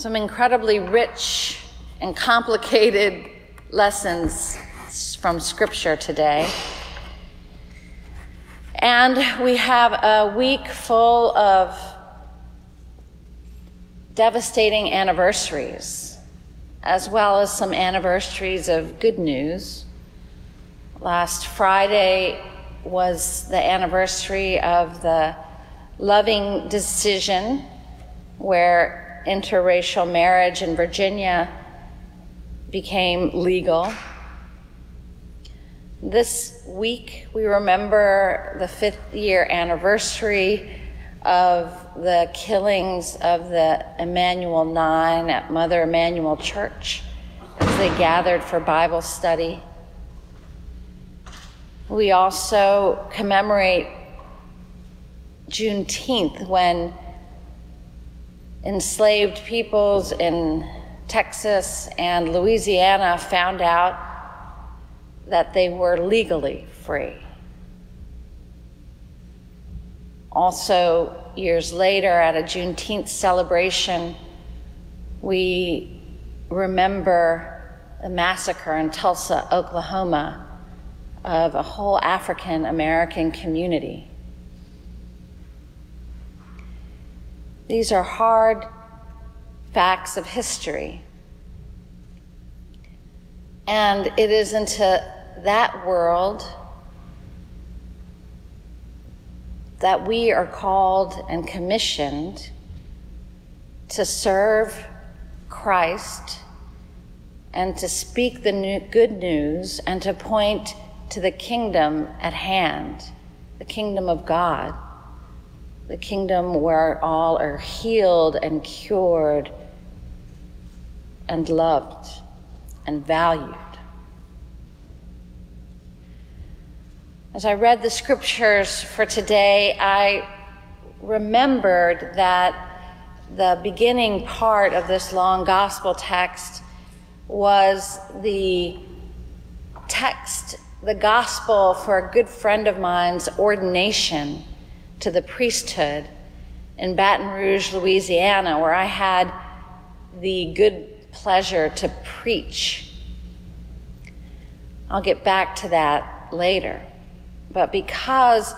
some incredibly rich and complicated lessons from Scripture today. And we have a week full of devastating anniversaries, as well as some anniversaries of good news. Last Friday was the anniversary of the loving decision where interracial marriage in Virginia became legal. This week, we remember the fifth year anniversary of the killings of the Emanuel Nine at Mother Emanuel Church as they gathered for Bible study. We also commemorate Juneteenth when enslaved peoples in Texas and Louisiana found out that they were legally free. Also, years later, at a Juneteenth celebration, we remember the massacre in Tulsa, Oklahoma, of a whole African American community. These are hard facts of history. And it is into that world that we are called and commissioned to serve Christ and to speak the good news and to point to the kingdom at hand, the kingdom of God the kingdom where all are healed and cured and loved and valued. As I read the scriptures for today, I remembered that the beginning part of this long gospel text was the text, the gospel for a good friend of mine's ordination to the priesthood in Baton Rouge, Louisiana, where I had the good pleasure to preach. I'll get back to that later. But because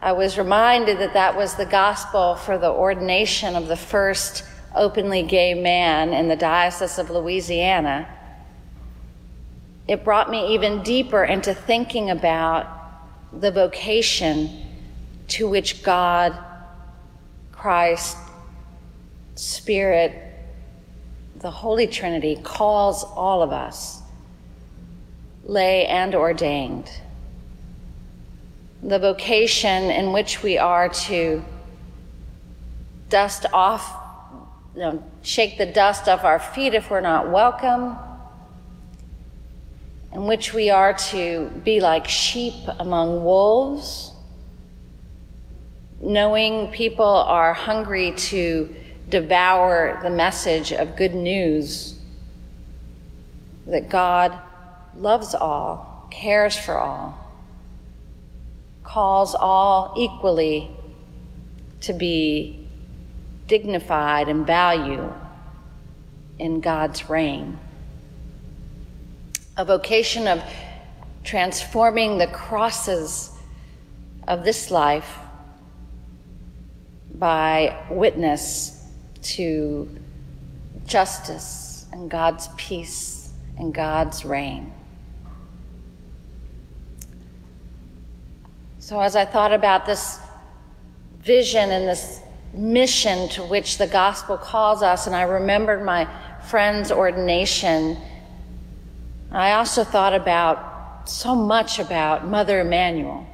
I was reminded that that was the gospel for the ordination of the first openly gay man in the Diocese of Louisiana, it brought me even deeper into thinking about the vocation to which God, Christ, Spirit, the Holy Trinity calls all of us, lay and ordained. The vocation in which we are to dust off, you know, shake the dust off our feet if we're not welcome, in which we are to be like sheep among wolves knowing people are hungry to devour the message of good news that God loves all, cares for all, calls all equally to be dignified and value in God's reign. A vocation of transforming the crosses of this life by witness to justice and God's peace and God's reign. So, as I thought about this vision and this mission to which the gospel calls us, and I remembered my friend's ordination, I also thought about so much about Mother Emanuel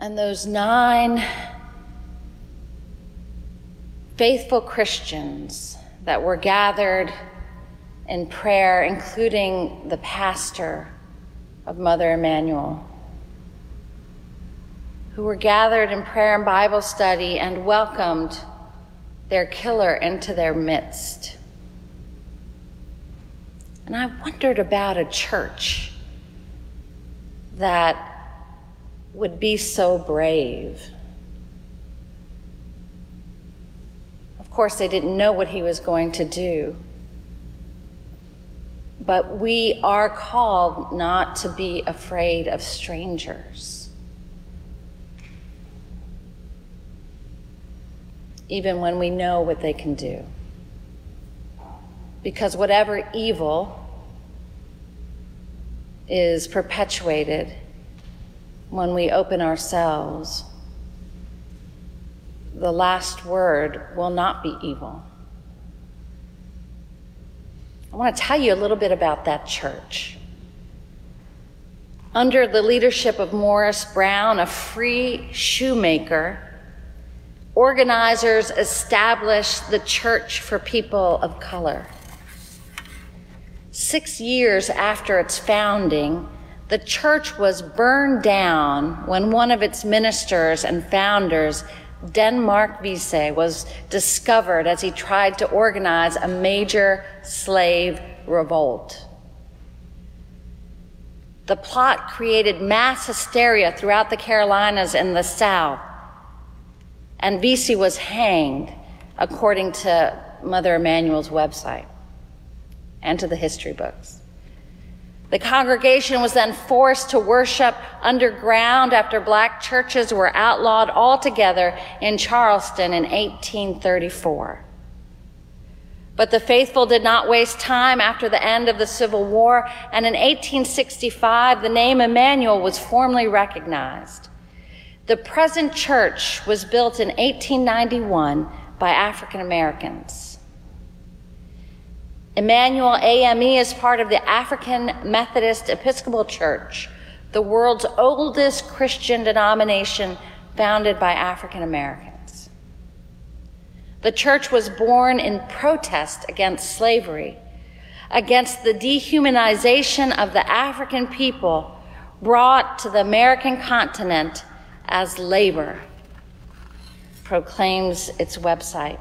and those nine faithful Christians that were gathered in prayer, including the pastor of Mother Emanuel, who were gathered in prayer and Bible study and welcomed their killer into their midst. And I wondered about a church that would be so brave. Of course, they didn't know what he was going to do. But we are called not to be afraid of strangers. Even when we know what they can do. Because whatever evil is perpetuated when we open ourselves, the last word will not be evil. I want to tell you a little bit about that church. Under the leadership of Morris Brown, a free shoemaker, organizers established the Church for People of Color. Six years after its founding, the church was burned down when one of its ministers and founders Denmark Vesey was discovered as he tried to organize a major slave revolt. The plot created mass hysteria throughout the Carolinas and the South, and Vesey was hanged, according to Mother Emanuel's website and to the history books. The congregation was then forced to worship underground after black churches were outlawed altogether in Charleston in 1834. But the faithful did not waste time after the end of the Civil War, and in 1865, the name Emanuel was formally recognized. The present church was built in 1891 by African Americans. Emanuel AME is part of the African Methodist Episcopal Church, the world's oldest Christian denomination founded by African Americans. The church was born in protest against slavery, against the dehumanization of the African people brought to the American continent as labor, proclaims its website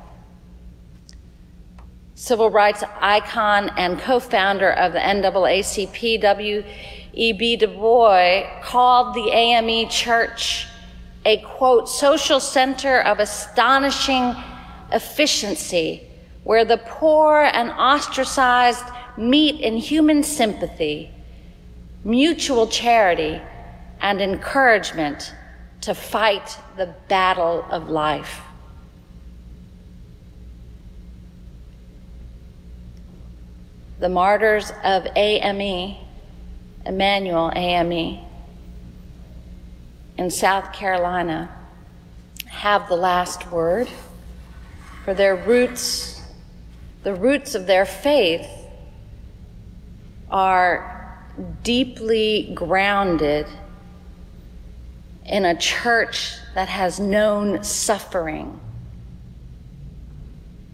civil rights icon and co-founder of the NAACP, W.E.B. Du Bois, called the AME Church a quote, social center of astonishing efficiency where the poor and ostracized meet in human sympathy, mutual charity, and encouragement to fight the battle of life. The martyrs of AME, Emanuel AME, in South Carolina, have the last word. For their roots, the roots of their faith, are deeply grounded in a church that has known suffering,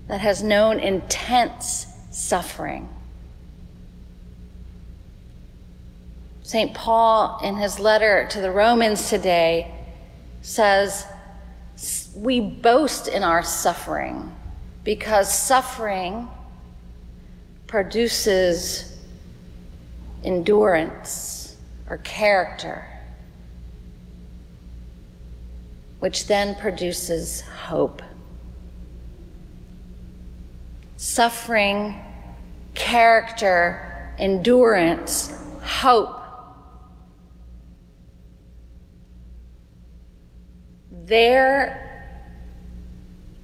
that has known intense suffering. St. Paul, in his letter to the Romans today, says, We boast in our suffering because suffering produces endurance or character, which then produces hope. Suffering, character, endurance, hope Their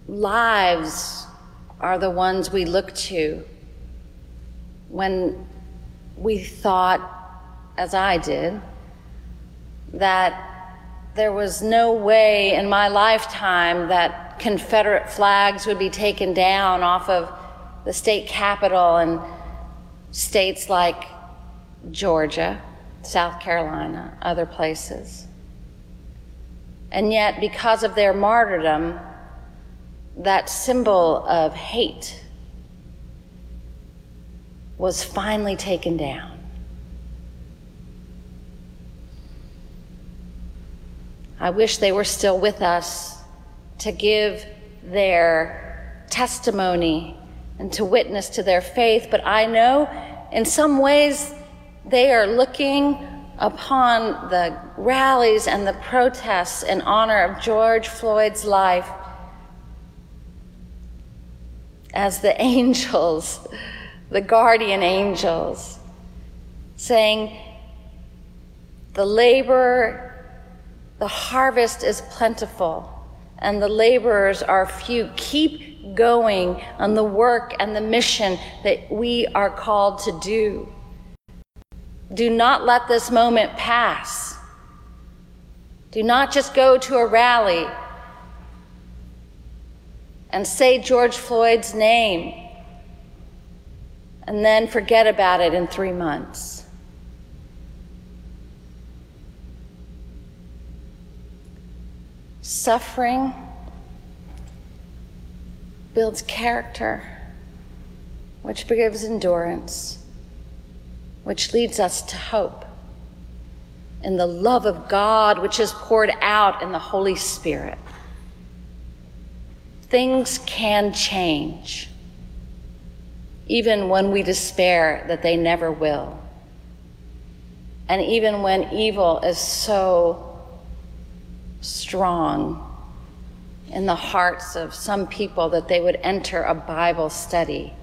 lives are the ones we look to when we thought, as I did, that there was no way in my lifetime that Confederate flags would be taken down off of the state capitol in states like Georgia, South Carolina, other places. And yet, because of their martyrdom, that symbol of hate was finally taken down. I wish they were still with us to give their testimony and to witness to their faith, but I know in some ways they are looking upon the rallies and the protests in honor of George Floyd's life as the angels, the guardian angels, saying, The labor, the harvest is plentiful, and the laborers are few. Keep going on the work and the mission that we are called to do. Do not let this moment pass. Do not just go to a rally and say George Floyd's name and then forget about it in three months. Suffering builds character, which gives endurance, which leads us to hope in the love of God, which is poured out in the Holy Spirit things can change, even when we despair that they never will. And even when evil is so strong in the hearts of some people that they would enter a Bible study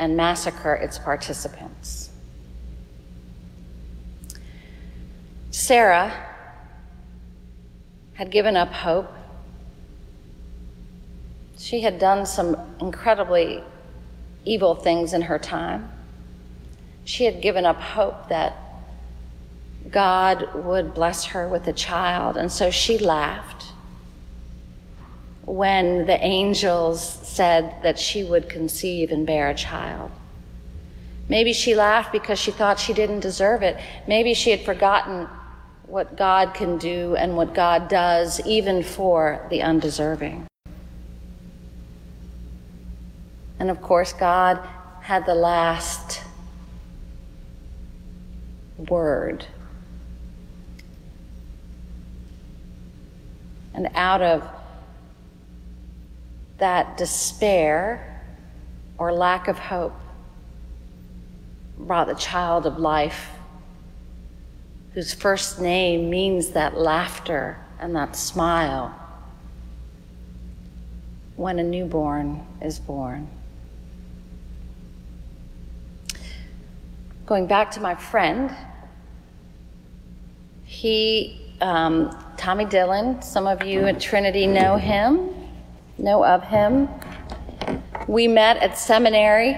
and massacre its participants. Sarah had given up hope she had done some incredibly evil things in her time. She had given up hope that God would bless her with a child, and so she laughed when the angels said that she would conceive and bear a child. Maybe she laughed because she thought she didn't deserve it. Maybe she had forgotten what God can do and what God does, even for the undeserving. And of course, God had the last word. And out of that despair or lack of hope brought the child of life, whose first name means that laughter and that smile when a newborn is born. going back to my friend, he, um, Tommy Dillon, some of you at Trinity know him, know of him. We met at seminary.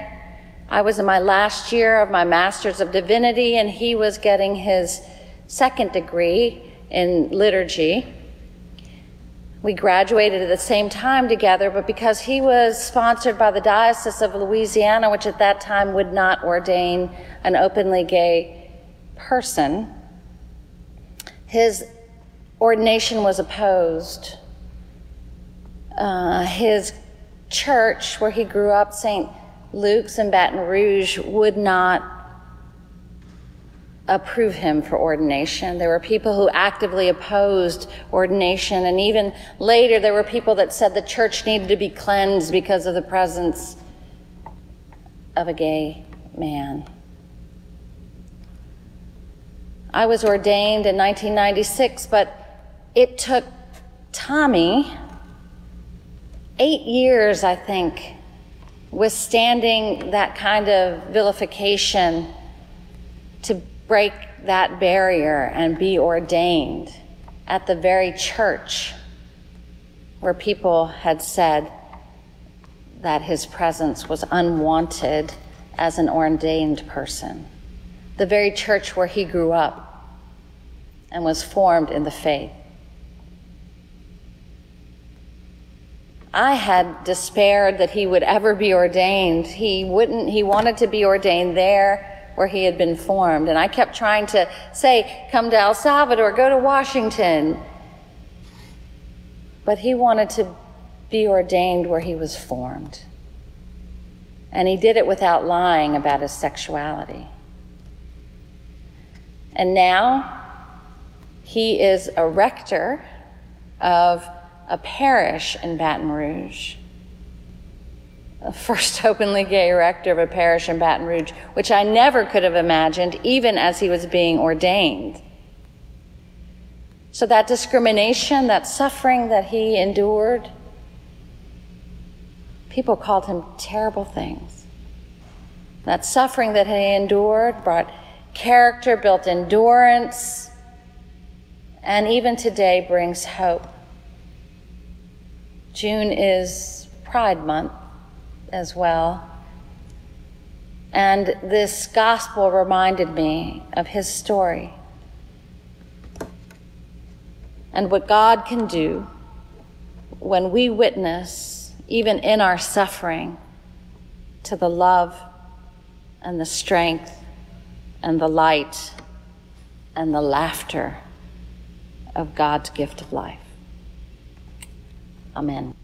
I was in my last year of my Master's of Divinity, and he was getting his second degree in liturgy. We graduated at the same time together, but because he was sponsored by the Diocese of Louisiana, which at that time would not ordain an openly gay person, his ordination was opposed. Uh, his church, where he grew up, St. Luke's in Baton Rouge, would not approve him for ordination. There were people who actively opposed ordination, and even later, there were people that said the church needed to be cleansed because of the presence of a gay man. I was ordained in 1996, but it took Tommy eight years, I think, withstanding that kind of vilification to break that barrier and be ordained at the very church where people had said that his presence was unwanted as an ordained person, the very church where he grew up and was formed in the faith. I had despaired that he would ever be ordained. He wouldn't, he wanted to be ordained there where he had been formed. And I kept trying to say, come to El Salvador, go to Washington. But he wanted to be ordained where he was formed. And he did it without lying about his sexuality. And now he is a rector of a parish in Baton Rouge the first openly gay rector of a parish in Baton Rouge, which I never could have imagined even as he was being ordained. So that discrimination, that suffering that he endured, People called him terrible things. That suffering that he endured brought character, built endurance, and even today brings hope. June is Pride Month as well. And this gospel reminded me of his story and what God can do when we witness, even in our suffering, to the love and the strength and the light and the laughter of God's gift of life. Amen.